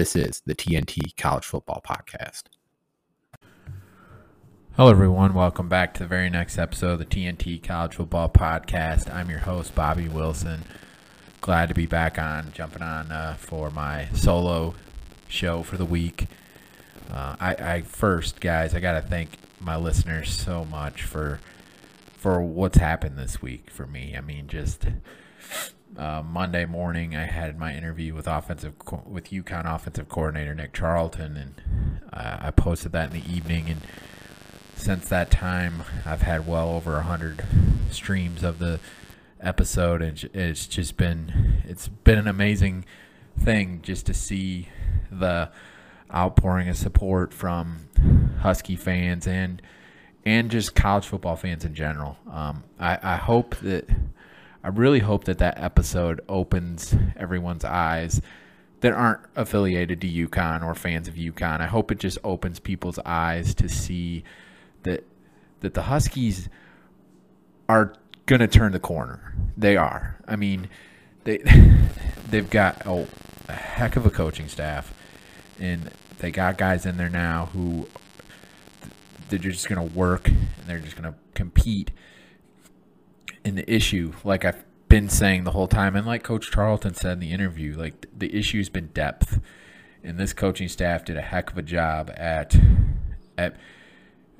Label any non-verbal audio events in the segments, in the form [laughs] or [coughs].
This is the TNT College Football Podcast. Hello, everyone. Welcome back to the very next episode of the TNT College Football Podcast. I'm your host, Bobby Wilson. Glad to be back on, jumping on uh, for my solo show for the week. Uh, I, I first, guys, I gotta thank my listeners so much for for what's happened this week for me. I mean, just uh, Monday morning, I had my interview with offensive with UConn offensive coordinator Nick Charlton, and uh, I posted that in the evening. And since that time, I've had well over hundred streams of the episode, and it's just been it's been an amazing thing just to see the outpouring of support from Husky fans and and just college football fans in general. Um, I, I hope that I really hope that that episode opens everyone's eyes that aren't affiliated to UConn or fans of UConn. I hope it just opens people's eyes to see that that the Huskies are going to turn the corner. They are. I mean, they [laughs] they've got a, a heck of a coaching staff, and they got guys in there now who they're just going to work and they're just going to compete. The issue, like I've been saying the whole time, and like Coach Charlton said in the interview, like the issue's been depth, and this coaching staff did a heck of a job at at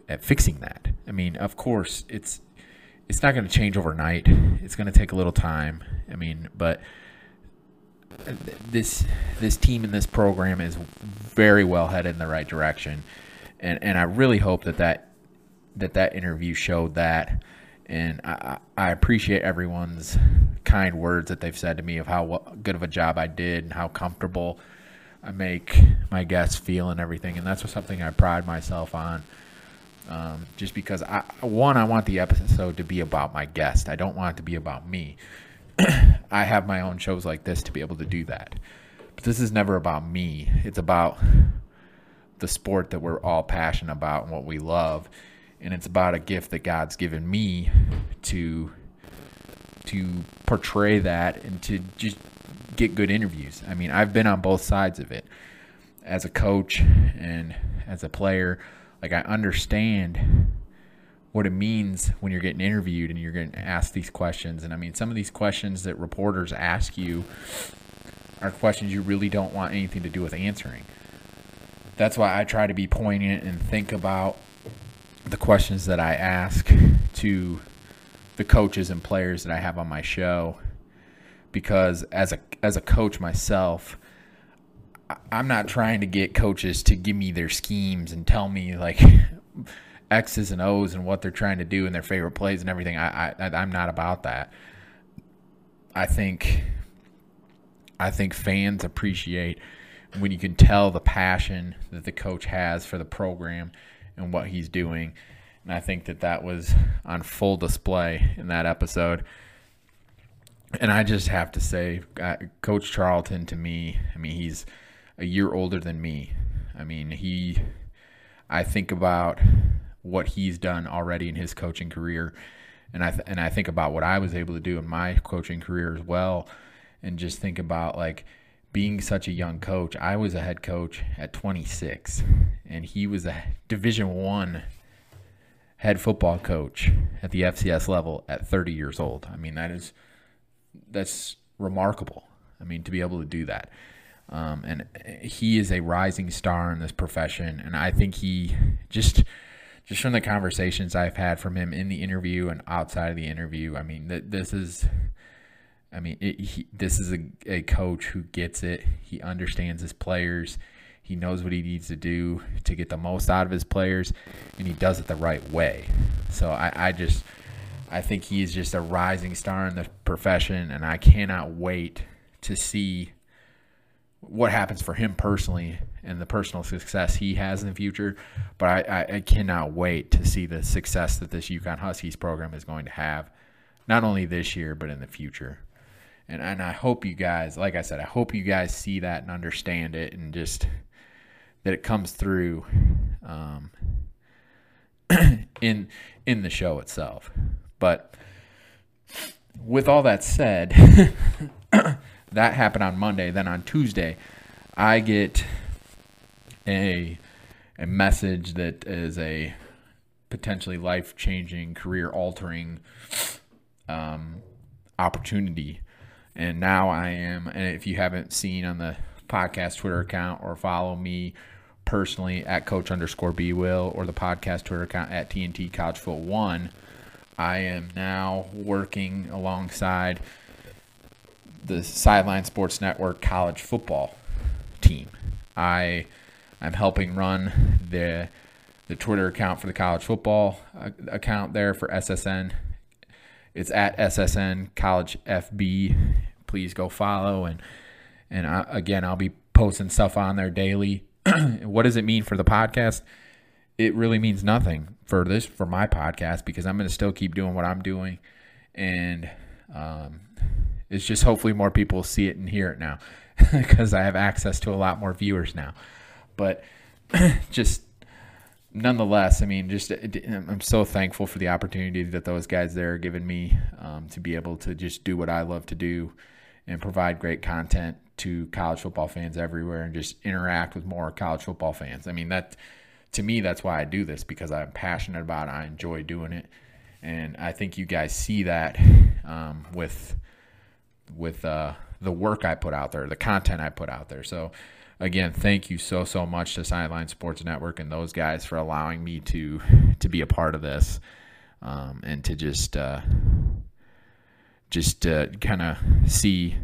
at fixing that. I mean, of course, it's it's not going to change overnight. It's going to take a little time. I mean, but uh, this this team and this program is very well headed in the right direction, and and I really hope that that that that interview showed that. And I, I appreciate everyone's kind words that they've said to me of how good of a job I did and how comfortable I make my guests feel and everything. And that's something I pride myself on. Um, just because I one I want the episode to be about my guest. I don't want it to be about me. [clears throat] I have my own shows like this to be able to do that. But this is never about me. It's about the sport that we're all passionate about and what we love. And it's about a gift that God's given me to to portray that and to just get good interviews. I mean, I've been on both sides of it as a coach and as a player. Like I understand what it means when you're getting interviewed and you're getting asked these questions. And I mean, some of these questions that reporters ask you are questions you really don't want anything to do with answering. That's why I try to be poignant and think about the questions that I ask to the coaches and players that I have on my show because as a as a coach myself I'm not trying to get coaches to give me their schemes and tell me like [laughs] X's and O's and what they're trying to do and their favorite plays and everything. I, I I'm not about that. I think I think fans appreciate when you can tell the passion that the coach has for the program and what he's doing. And I think that that was on full display in that episode. And I just have to say, uh, Coach Charlton to me, I mean, he's a year older than me. I mean, he, I think about what he's done already in his coaching career, and I th- and I think about what I was able to do in my coaching career as well, and just think about like being such a young coach. I was a head coach at 26, and he was a Division One head football coach at the FCS level at 30 years old. I mean, that is that's remarkable. I mean, to be able to do that. Um, and he is a rising star in this profession, and I think he just just from the conversations I've had from him in the interview and outside of the interview, I mean, th- this is, I mean, it, he, this is a, a coach who gets it. He understands his players. He knows what he needs to do to get the most out of his players, and he does it the right way. So I, I just, I think he is just a rising star in the profession, and I cannot wait to see what happens for him personally and the personal success he has in the future. But I, I, I cannot wait to see the success that this UConn Huskies program is going to have, not only this year but in the future. And and I hope you guys, like I said, I hope you guys see that and understand it, and just that it comes through um, [clears throat] in in the show itself. But with all that said, [coughs] that happened on Monday. Then on Tuesday, I get a a message that is a potentially life changing, career altering um, opportunity. And now I am, and if you haven't seen on the podcast Twitter account or follow me personally at coach underscore B will or the podcast Twitter account at TNT College Foot One, I am now working alongside the Sideline Sports Network college football team. I I'm helping run the the Twitter account for the college football uh, account there for SSN. It's at SSN College FB. Please go follow and and I, again I'll be posting stuff on there daily. [clears throat] what does it mean for the podcast? It really means nothing for this for my podcast because I'm going to still keep doing what I'm doing, and um, it's just hopefully more people see it and hear it now [laughs] because I have access to a lot more viewers now. But [clears throat] just nonetheless, I mean, just I'm so thankful for the opportunity that those guys there are giving me um, to be able to just do what I love to do and provide great content to college football fans everywhere and just interact with more college football fans. I mean, that to me, that's why I do this because I'm passionate about it. I enjoy doing it. And I think you guys see that um, with with uh, the work I put out there, the content I put out there. So, again, thank you so so much to Sideline Sports Network and those guys for allowing me to to be a part of this um, and to just uh, just uh, kind of see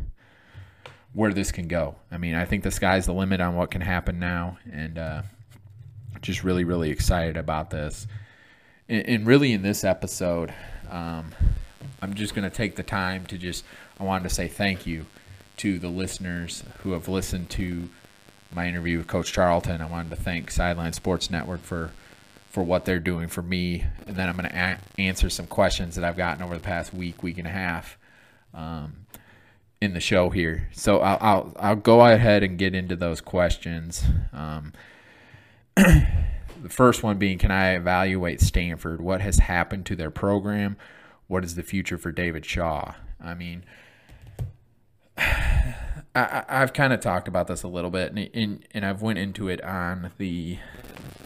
where this can go. I mean, I think the sky's the limit on what can happen now, and uh, just really really excited about this. And, and really, in this episode, um, I'm just going to take the time to just I wanted to say thank you to the listeners who have listened to my interview with Coach Charlton. I wanted to thank Sideline Sports Network for for what they're doing for me, and then I'm going to a- answer some questions that I've gotten over the past week, week and a half, um, in the show here. So I'll, I'll, I'll go ahead and get into those questions. Um, [clears throat] the first one being, can I evaluate Stanford? What has happened to their program? What is the future for David Shaw? I mean, I, have kind of talked about this a little bit, and, and and I've went into it on the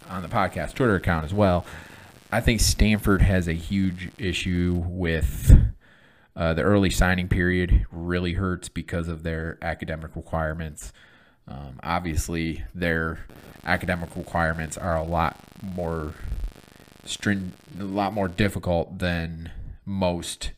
on the podcast Twitter account as well. I think Stanford has a huge issue with uh, the early signing period. Really hurts because of their academic requirements. Um, obviously, their academic requirements are a lot more string, a lot more difficult than most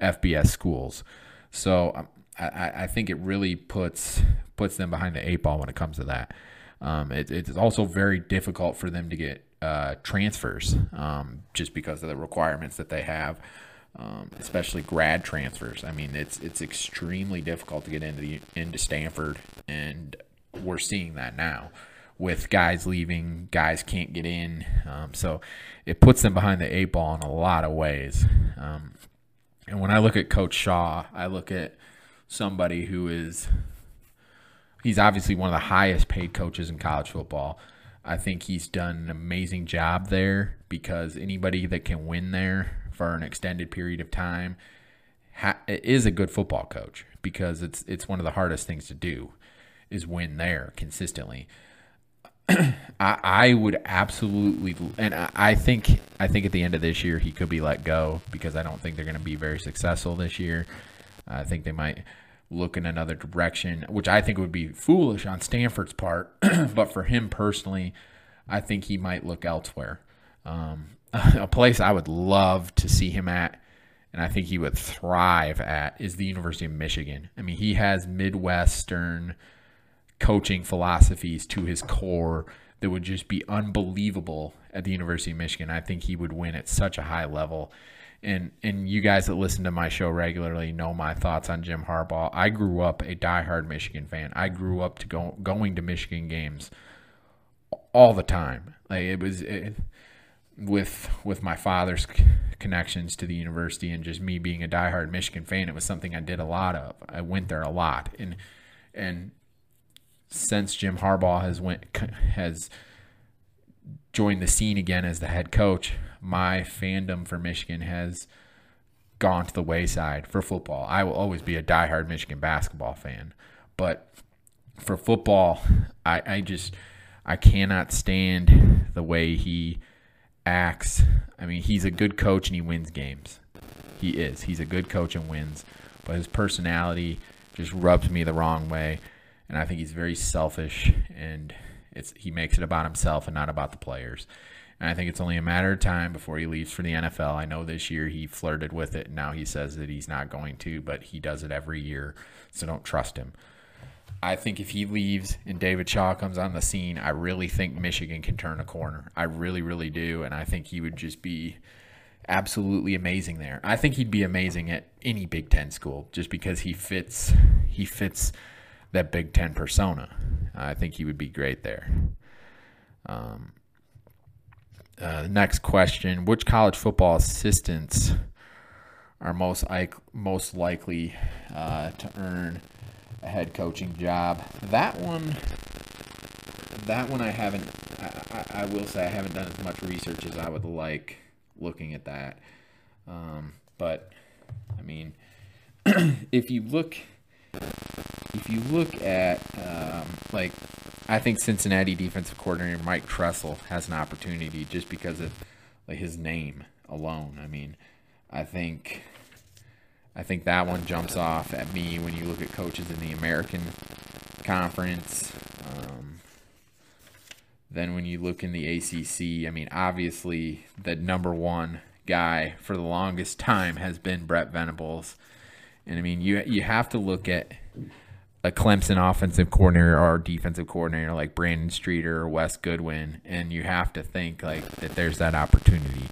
FBS schools. So um, I, I think it really puts puts them behind the eight ball when it comes to that. Um, it, it's also very difficult for them to get uh, transfers um, just because of the requirements that they have, um, especially grad transfers. I mean, it's it's extremely difficult to get into the, into Stanford, and we're seeing that now with guys leaving, guys can't get in. Um, so it puts them behind the eight ball in a lot of ways. Um, and when I look at Coach Shaw, I look at somebody who is he's obviously one of the highest paid coaches in college football. I think he's done an amazing job there because anybody that can win there for an extended period of time ha- is a good football coach because it's it's one of the hardest things to do is win there consistently. [clears throat] I, I would absolutely, and I, I think I think at the end of this year he could be let go because I don't think they're going to be very successful this year. I think they might look in another direction, which I think would be foolish on Stanford's part. [clears throat] but for him personally, I think he might look elsewhere. Um, [laughs] a place I would love to see him at, and I think he would thrive at, is the University of Michigan. I mean, he has Midwestern coaching philosophies to his core that would just be unbelievable at the University of Michigan. I think he would win at such a high level and and you guys that listen to my show regularly know my thoughts on Jim Harbaugh. I grew up a diehard Michigan fan. I grew up to go going to Michigan games all the time. Like it was it, with with my father's connections to the university and just me being a diehard Michigan fan. It was something I did a lot of. I went there a lot, and and since Jim Harbaugh has went has joined the scene again as the head coach, my fandom for Michigan has gone to the wayside for football. I will always be a diehard Michigan basketball fan, but for football, I, I just I cannot stand the way he acts. I mean, he's a good coach and he wins games. He is. He's a good coach and wins, but his personality just rubs me the wrong way, and I think he's very selfish and it's he makes it about himself and not about the players. And I think it's only a matter of time before he leaves for the NFL. I know this year he flirted with it, and now he says that he's not going to, but he does it every year, so don't trust him. I think if he leaves and David Shaw comes on the scene, I really think Michigan can turn a corner. I really, really do. And I think he would just be absolutely amazing there. I think he'd be amazing at any Big Ten school just because he fits he fits that Big Ten persona. I think he would be great there. Um, uh, next question: Which college football assistants are most most likely uh, to earn a head coaching job. That one, that one I haven't. I, I, will say I haven't done as much research as I would like looking at that. Um, but I mean, [clears throat] if you look, if you look at um, like, I think Cincinnati defensive coordinator Mike Tressel has an opportunity just because of like his name alone. I mean, I think I think that one jumps off at me when you look at coaches in the American Conference. Um, then when you look in the ACC, I mean, obviously the number one guy for the longest [laughs] time has been Brent Venables, and I mean, you you have to look at a Clemson offensive coordinator or defensive coordinator like Brandon Streeter or Wes Goodwin, and you have to think like that there's that opportunity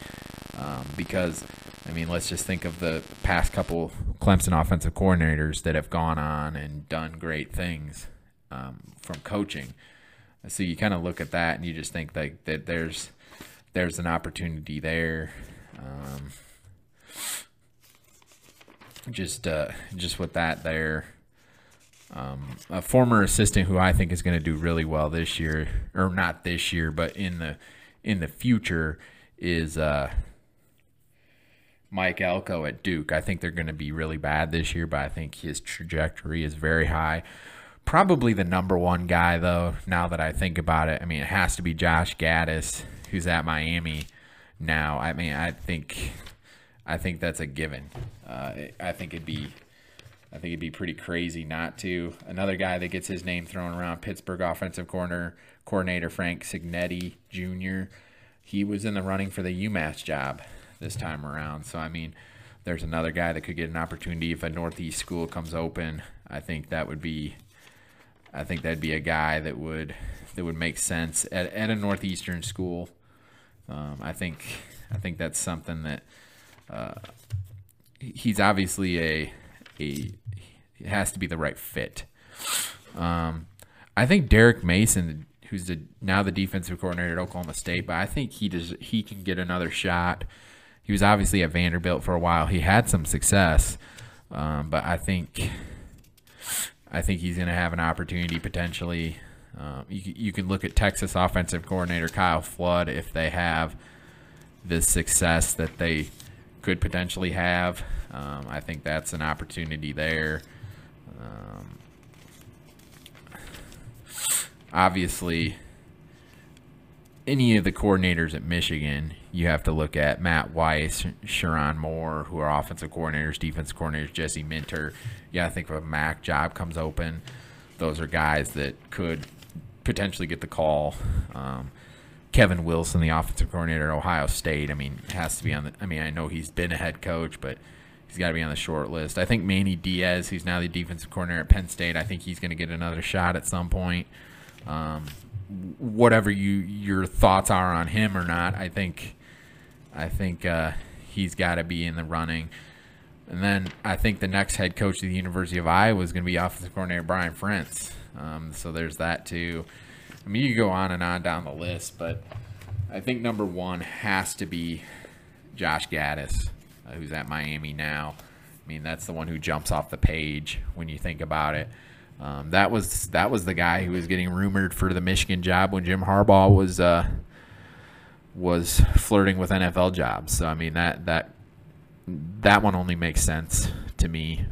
um, because I mean, let's just think of the past couple Clemson offensive coordinators that have gone on and done great things um, from coaching. So you kind of look at that and you just think like that there's there's an opportunity there. Um, just uh, just with that there. Um, a former assistant who I think is going to do really well this year, or not this year, but in the in the future, is uh, Mike Elko at Duke. I think they're going to be really bad this year, but I think his trajectory is very high. Probably the number one guy, though, now that I think about it. I mean, it has to be Josh Gattis, who's at Miami now. I mean, I think. I think that's a given. Uh, I think it'd be, I think it'd be pretty crazy not to. Another guy that gets his name thrown around, Pittsburgh offensive corner coordinator Frank Cignetti Jr. He was in the running for the UMass job this time around. So I mean, there's another guy that could get an opportunity if a Northeast school comes open. I think that would be, I think that'd be a guy that would that would make sense at, at a Northeastern school. Um, I think I think that's something that uh, he's obviously a a it has to be the right fit. Um, I think Derek Mason, who's the, now the defensive coordinator at Oklahoma State, but I think he does he can get another shot he was obviously at Vanderbilt for a while. He had some success, um, but I think I think he's going to have an opportunity potentially. Um, you, you can look at Texas offensive coordinator Kyle Flood if they have the success that they could potentially have. Um, I think that's an opportunity there. Um, obviously, any of the coordinators at Michigan, you have to look at Matt Weiss, Sherrone Moore, who are offensive coordinators, defensive coordinators, Jesse Minter. Yeah, I think if a Mac job comes open, those are guys that could potentially get the call. Um, Kevin Wilson, the offensive coordinator at Ohio State, I mean, has to be on the. I mean, I know he's been a head coach, but he's got to be on the short list. I think Manny Diaz, who's now the defensive coordinator at Penn State, I think he's going to get another shot at some point. Um, whatever you your thoughts are on him or not, I think I think uh, he's got to be in the running. And then I think the next head coach of the University of Iowa is going to be offensive coordinator Brian Ferentz. Um, so there's that too. I mean, you go on and on down the list, but I think number one has to be Josh Gattis, uh, who's at Miami now. I mean, that's the one who jumps off the page when you think about it. Um, that was that was the guy who was getting rumored for the Michigan job when Jim Harbaugh was uh, was flirting with NFL jobs. So I mean that that that one only makes sense to me.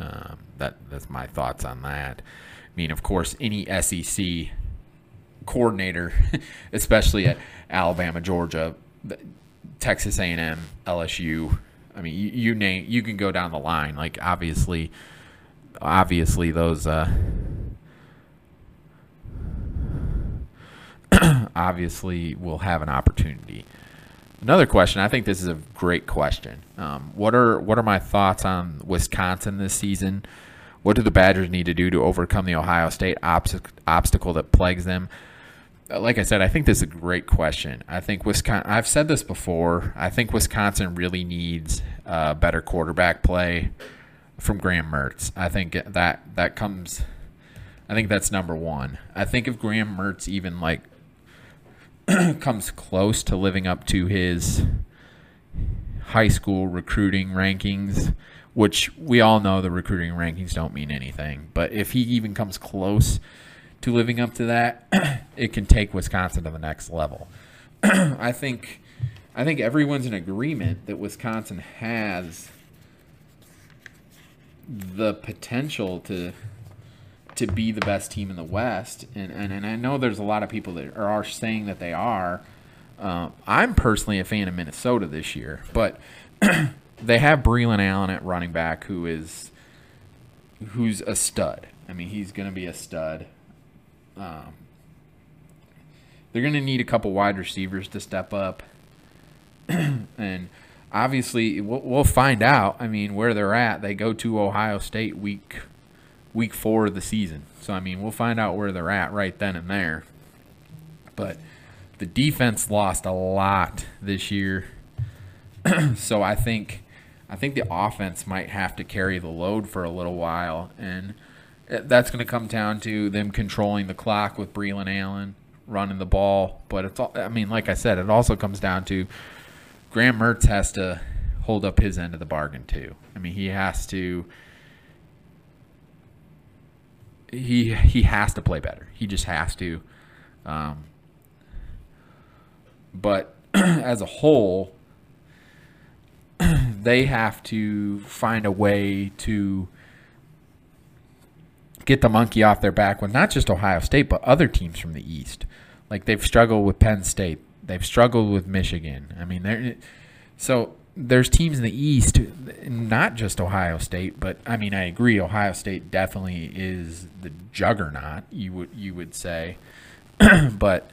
Um, that that's my thoughts on that. Mean, of course, any SEC coordinator, [laughs] especially at Alabama, Georgia, Texas A&M, LSU. I mean, you, you name you can go down the line. Like obviously, obviously those uh, [clears throat] obviously will have an opportunity. Another question. I think this is a great question. Um, what are what are my thoughts on Wisconsin this season? What do the Badgers need to do to overcome the Ohio State obstacle that plagues them? Uh, like I said, I think this is a great question. I think Wisconsin. I've said this before. I think Wisconsin really needs uh, better quarterback play from Graham Mertz. I think that that comes. I think that's number one. I think if Graham Mertz even like [clears throat] comes close to living up to his high school recruiting rankings, which we all know the recruiting rankings don't mean anything, but if he even comes close to living up to that, [clears throat] it can take Wisconsin to the next level. [clears throat] I think I think everyone's in agreement that Wisconsin has the potential to to be the best team in the West, and and, and I know there's a lot of people that are, are saying that they are. Uh, I'm personally a fan of Minnesota this year, but [clears throat] they have Braelon Allen at running back, who is who's a stud. I mean, he's going to be a stud. Um, they're going to need a couple wide receivers to step up, [clears throat] and obviously we'll, we'll, find out. I mean, where they're at. They go to Ohio State week week four of the season, so I mean, we'll find out where they're at right then and there. But the defense lost a lot this year, [clears throat] so I think I think the offense might have to carry the load for a little while, and that's going to come down to them controlling the clock with Braelon Allen running the ball. But it's all, I mean, like I said, it also comes down to Graham Mertz has to hold up his end of the bargain too. I mean, he has to he he has to play better. He just has to. Um, but [clears throat] as a whole, [clears throat] they have to find a way to get the monkey off their back with not just Ohio State, but other teams from the East. Like they've struggled with Penn State, they've struggled with Michigan. I mean, they're so there's teams in the East, not just Ohio State, but I mean, I agree. Ohio State definitely is the juggernaut. You would you would say, [clears throat] but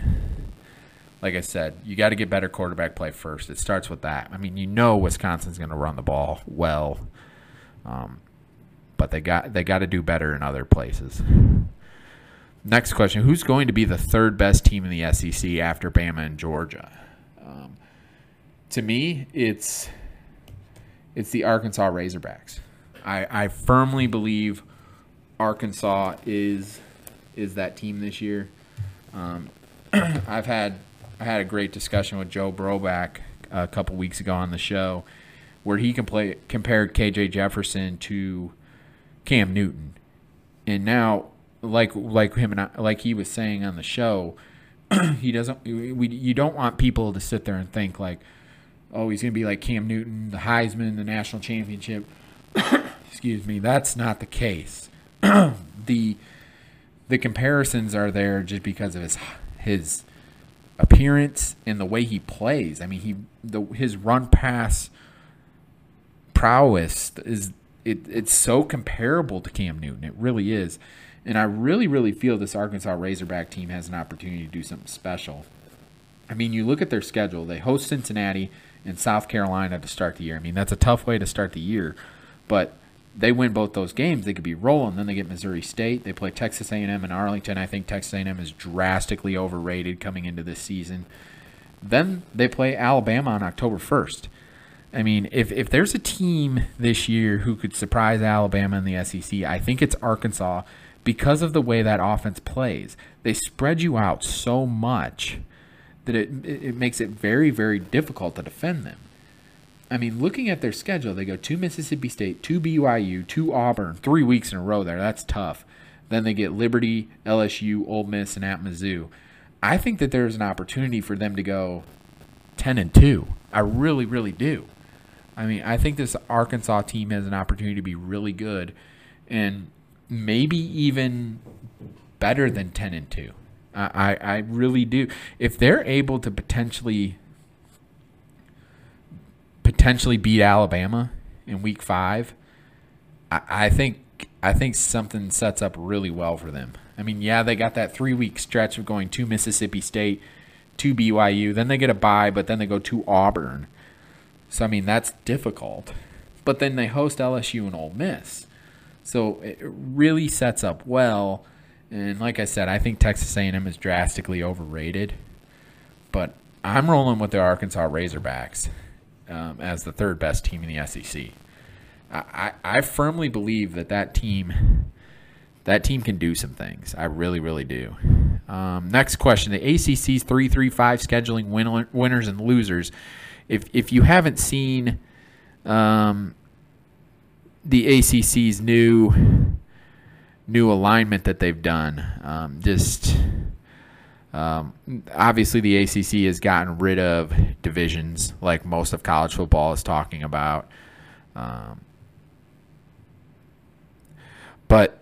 like I said, you got to get better quarterback play first. It starts with that. I mean, you know, Wisconsin's going to run the ball well. Um, but they got they got to do better in other places. Next question: Who's going to be the third best team in the SEC after Bama and Georgia? Um, to me, it's it's the Arkansas Razorbacks. I, I firmly believe Arkansas is is that team this year. Um, [clears throat] I've had I had a great discussion with Joe Broback uh, a couple weeks ago on the show, where he play, compared KJ Jefferson to Cam Newton, and now like like him and I, like he was saying on the show, [clears throat] he doesn't. We you don't want people to sit there and think like, oh, he's gonna be like Cam Newton, the Heisman, the national championship. [coughs] Excuse me, that's not the case. [clears throat] the the comparisons are there just because of his his appearance and the way he plays. I mean, he the his run pass prowess is it, it's so comparable to Cam Newton. It really is. And I really, really feel this Arkansas Razorback team has an opportunity to do something special. I mean, you look at their schedule, they host Cincinnati and South Carolina to start the year. I mean, that's a tough way to start the year, but they win both those games, they could be rolling. Then they get Missouri State. They play Texas A&M and Arlington. I think Texas A&M is drastically overrated coming into this season. Then they play Alabama on October 1st. I mean, if if there's a team this year who could surprise Alabama in the SEC, I think it's Arkansas because of the way that offense plays. They spread you out so much that it it makes it very very difficult to defend them. I mean, looking at their schedule, they go to Mississippi State, to BYU, to Auburn, three weeks in a row there. That's tough. Then they get Liberty, LSU, Ole Miss, and at Mizzou. I think that there's an opportunity for them to go 10 and 2. I really, really do. I mean, I think this Arkansas team has an opportunity to be really good and maybe even better than 10 and 2. I, I really do. If they're able to potentially potentially beat Alabama in week five, I, I think I think something sets up really well for them. I mean, yeah, they got that three week stretch of going to Mississippi State, to BYU, then they get a bye, but then they go to Auburn. So I mean that's difficult. But then they host LSU and Ole Miss. So it really sets up well. And like I said, I think Texas A&M is drastically overrated. But I'm rolling with the Arkansas Razorbacks um, as the third best team in the SEC. I, I, I firmly believe that that team that team can do some things. I really, really do. Um, next question: The ACC's three three five scheduling win- winners and losers. If if you haven't seen um, the ACC's new new alignment that they've done, um, just um, obviously the ACC has gotten rid of divisions like most of college football is talking about. Um, but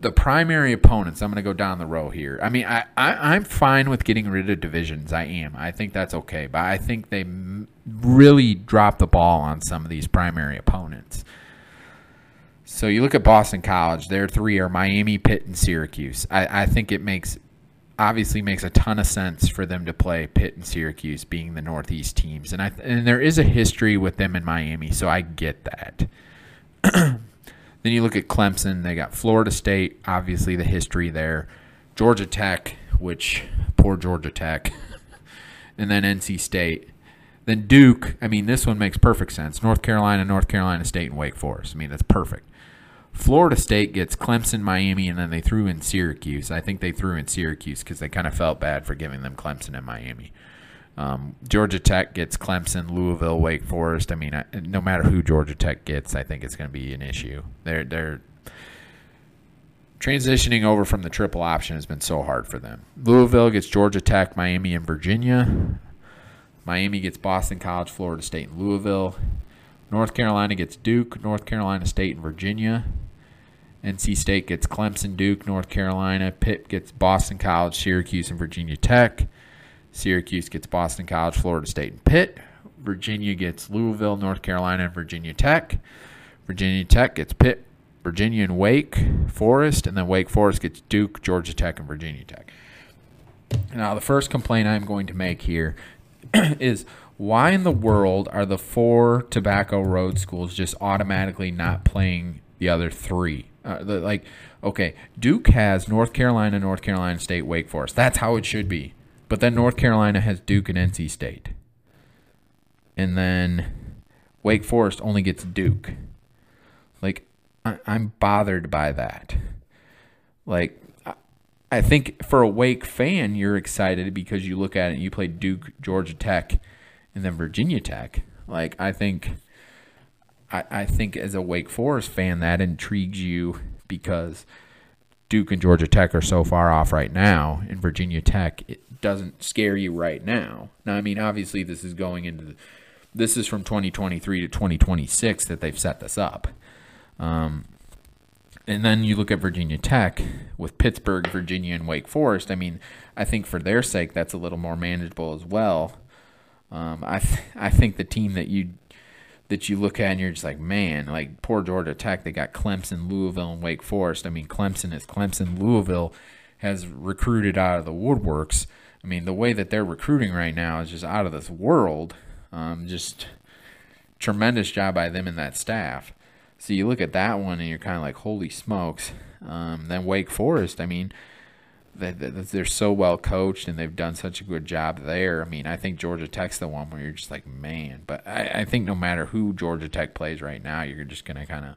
the primary opponents, I'm going to go down the row here. I mean, I, I, am fine with getting rid of divisions. I am. I think that's okay. But I think they really dropped the ball on some of these primary opponents. So you look at Boston College, their three are Miami, Pitt, and Syracuse. I, I think it makes obviously makes a ton of sense for them to play Pitt and Syracuse being the Northeast teams. And I and there is a history with them in Miami, so I get that. [clears throat] Then you look at Clemson, they got Florida State, obviously the history there. Georgia Tech, which poor Georgia Tech. [laughs] and then NC State. Then Duke, I mean, this one makes perfect sense. North Carolina, North Carolina State, and Wake Forest. I mean, that's perfect. Florida State gets Clemson, Miami, and then they threw in Syracuse. I think they threw in Syracuse because they kind of felt bad for giving them Clemson and Miami. Um, Georgia Tech gets Clemson, Louisville, Wake Forest. I mean, I, no matter who Georgia Tech gets, I think it's going to be an issue. They're they're transitioning over from the triple option has been so hard for them. Louisville gets Georgia Tech, Miami, and Virginia. Miami gets Boston College, Florida State, and Louisville. North Carolina gets Duke, North Carolina State, and Virginia. NC State gets Clemson, Duke, North Carolina. Pitt gets Boston College, Syracuse, and Virginia Tech. Syracuse gets Boston College, Florida State, and Pitt. Virginia gets Louisville, North Carolina, and Virginia Tech. Virginia Tech gets Pitt, Virginia, and Wake Forest, and then Wake Forest gets Duke, Georgia Tech, and Virginia Tech. Now, the first complaint I'm going to make here [clears throat] is why in the world are the four tobacco road schools just automatically not playing the other three? Uh, the, like, okay, Duke has North Carolina, North Carolina State, Wake Forest. That's how it should be. But then North Carolina has Duke and NC State. And then Wake Forest only gets Duke. Like, I, am bothered by that. Like, I, I think for a Wake fan, you're excited because you look at it and you play Duke, Georgia Tech, and then Virginia Tech. Like, I think. I, I think as a Wake Forest fan, that intrigues you because Duke and Georgia Tech are so far off right now, and Virginia Tech it, doesn't scare you right now. Now, I mean, obviously, this is going into the, this is from 2023 to 2026 that they've set this up. Um, and then you look at Virginia Tech with Pittsburgh, Virginia, and Wake Forest. I mean, I think for their sake, that's a little more manageable as well. Um, I th- I think the team that you that you look at and you're just like, man, like poor Georgia Tech, they got Clemson, Louisville, and Wake Forest. I mean, Clemson is Clemson. Louisville has recruited out of the woodworks. I mean, the way that they're recruiting right now is just out of this world. Um, just tremendous job by them and that staff. So you look at that one and you're kind of like, holy smokes. Um, then Wake Forest, I mean, they're so well coached and they've done such a good job there. I mean, I think Georgia Tech's the one where you're just like, man. But I, I think no matter who Georgia Tech plays right now, you're just gonna kind of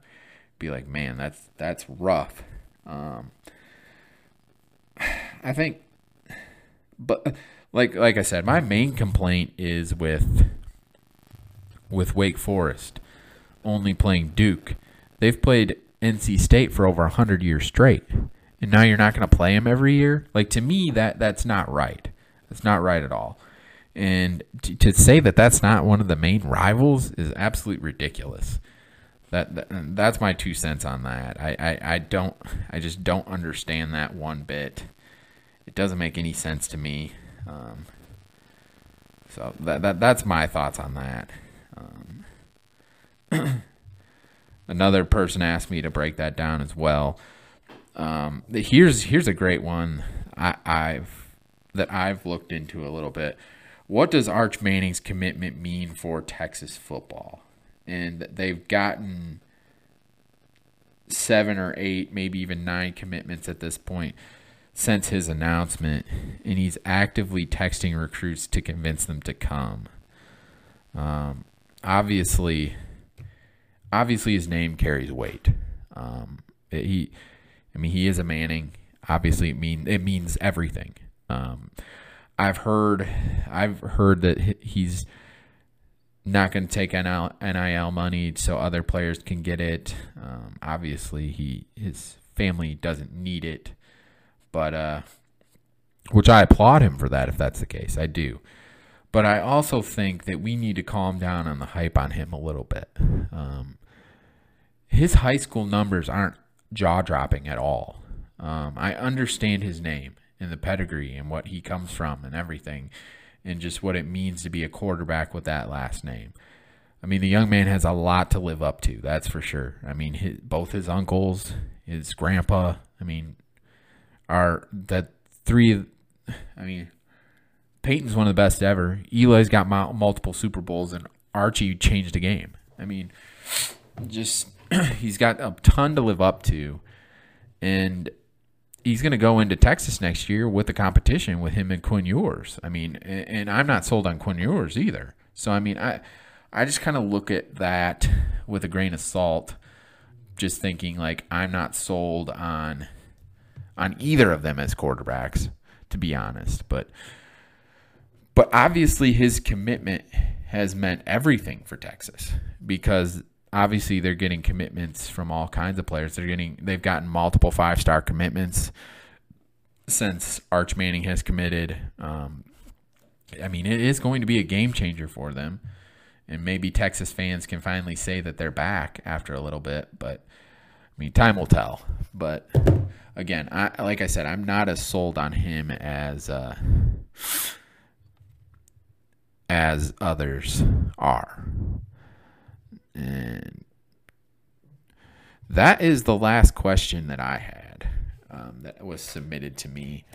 be like, man, that's that's rough. Um, [sighs] I think, but like like I said, my main complaint is with with Wake Forest only playing Duke. They've played NC State for over 100 years straight. And now you're not going to play them every year? Like to me that that's not right. That's not right at all. And to, to say that that's not one of the main rivals is absolutely ridiculous. That, that that's my two cents on that. I, I, I don't I just don't understand that one bit. It doesn't make any sense to me. Um, so that, that that's my thoughts on that. Um, [clears throat] another person asked me to break that down as well. Um, here's here's a great one I, I've that I've looked into a little bit. What does Arch Manning's commitment mean for Texas football? And they've gotten seven or eight, maybe even nine commitments at this point since his announcement, and he's actively texting recruits to convince them to come. Um, obviously, obviously his name carries weight. Um, he, I mean, he is a Manning. Obviously, it mean it means everything. Um, I've heard, I've heard that he's not going to take NIL, money so other players can get it. Um, obviously, he his family doesn't need it, but uh, which I applaud him for that if that's the case. I do. But I also think that we need to calm down on the hype on him a little bit. Um, his high school numbers aren't jaw dropping at all. Um, I understand his name and the pedigree and what he comes from and everything, and just what it means to be a quarterback with that last name. I mean, the young man has a lot to live up to, that's for sure. I mean, his, both his uncles, his grandpa, I mean, are that three. I mean, Peyton's one of the best ever. Eli's got multiple Super Bowls, and Archie changed the game. I mean, just [clears throat] he's got a ton to live up to, and he's going to go into Texas next year with the competition with him and Quinn Ewers. I mean, and, and I'm not sold on Quinn Ewers either. So I mean, I I just kind of look at that with a grain of salt, just thinking like I'm not sold on on either of them as quarterbacks, to be honest. But but obviously his commitment has meant everything for Texas because obviously they're getting commitments from all kinds of players. They're getting they've gotten multiple five star commitments since Arch Manning has committed. Um, I mean, it is going to be a game changer for them, and maybe Texas fans can finally say that they're back after a little bit. But I mean, time will tell. But again, I like I said, I'm not as sold on him as uh, as others are. And that is the last question that I had um, that was submitted to me.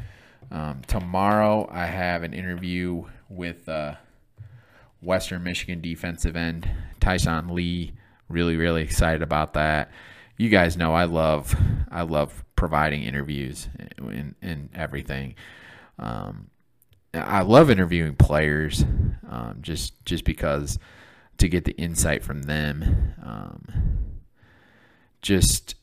Um, tomorrow, I have an interview with uh, Western Michigan defensive end Tyson Lee. Really, really excited about that. You guys know I love I love providing interviews and, and everything. Um, I love interviewing players, um, just just because to get the insight from them. Um, just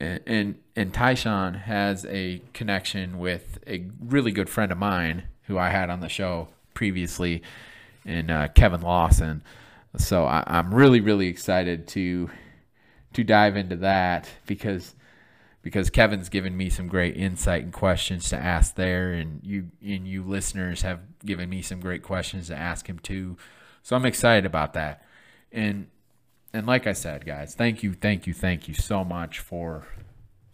and, and Tyshawn has a connection with a really good friend of mine who I had on the show previously, and uh, Kevin Lawson. So I, I'm really really excited to to dive into that because because Kevin's given me some great insight and questions to ask there, and you and you listeners have given me some great questions to ask him too. So I'm excited about that. And and like I said, guys, thank you, thank you, thank you so much for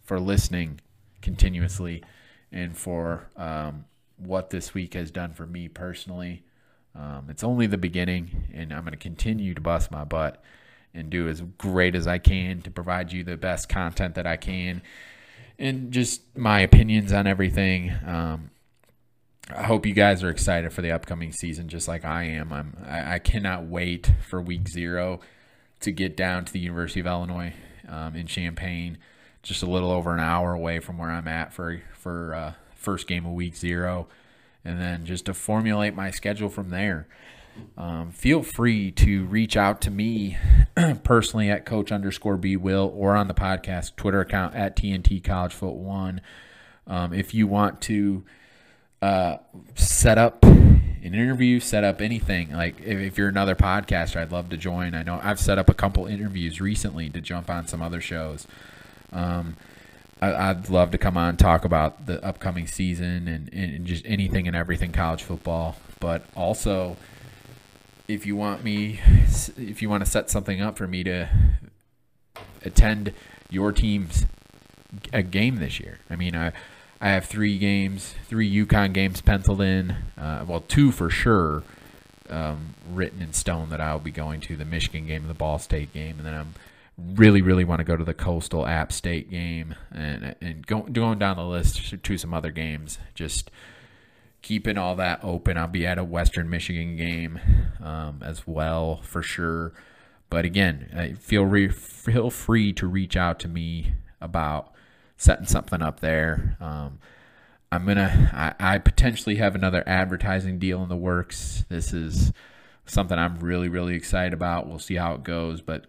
for listening continuously and for um, what this week has done for me personally. Um, it's only the beginning, and I'm going to continue to bust my butt and do as great as I can to provide you the best content that I can and just my opinions on everything. Um, I hope you guys are excited for the upcoming season, just like I am. I'm. I, I cannot wait for Week Zero to get down to the University of Illinois um, in Champaign just a little over an hour away from where I'm at for for uh, first game of week zero, and then just to formulate my schedule from there. Um, feel free to reach out to me [clears throat] personally at coach underscore b will or on the podcast Twitter account at TNT College Foot One. Um, if you want to uh, set up an interview, set up anything. Like if, if, you're another podcaster, I'd love to join. I know I've set up a couple interviews recently to jump on some other shows. Um, I, would love to come on talk about the upcoming season and, and just anything and everything college football. But also, if you want me, if you want to set something up for me to attend your team's a game this year, I mean, I I have three games, three UConn games penciled in. Uh, well, two for sure, um, written in stone that I'll be going to the Michigan game and the Ball State game, and then I'm really, really want to go to the Coastal App State game and and go, going down the list to some other games. Just keeping all that open. I'll be at a Western Michigan game um, as well for sure. But again, feel re- feel free to reach out to me about setting something up there. Um, I'm gonna. I, I potentially have another advertising deal in the works. This is something I'm really, really excited about. We'll see how it goes, but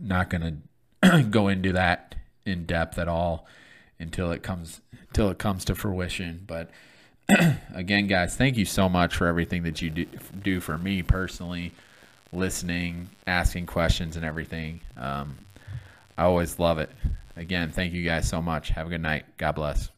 not going to [clears throat] go into that in depth at all until it comes until it comes to fruition. But [clears throat] again, guys, thank you so much for everything that you do, do for me personally, listening, asking questions, and everything. Um, I always love it. Again, thank you guys so much. Have a good night. God bless.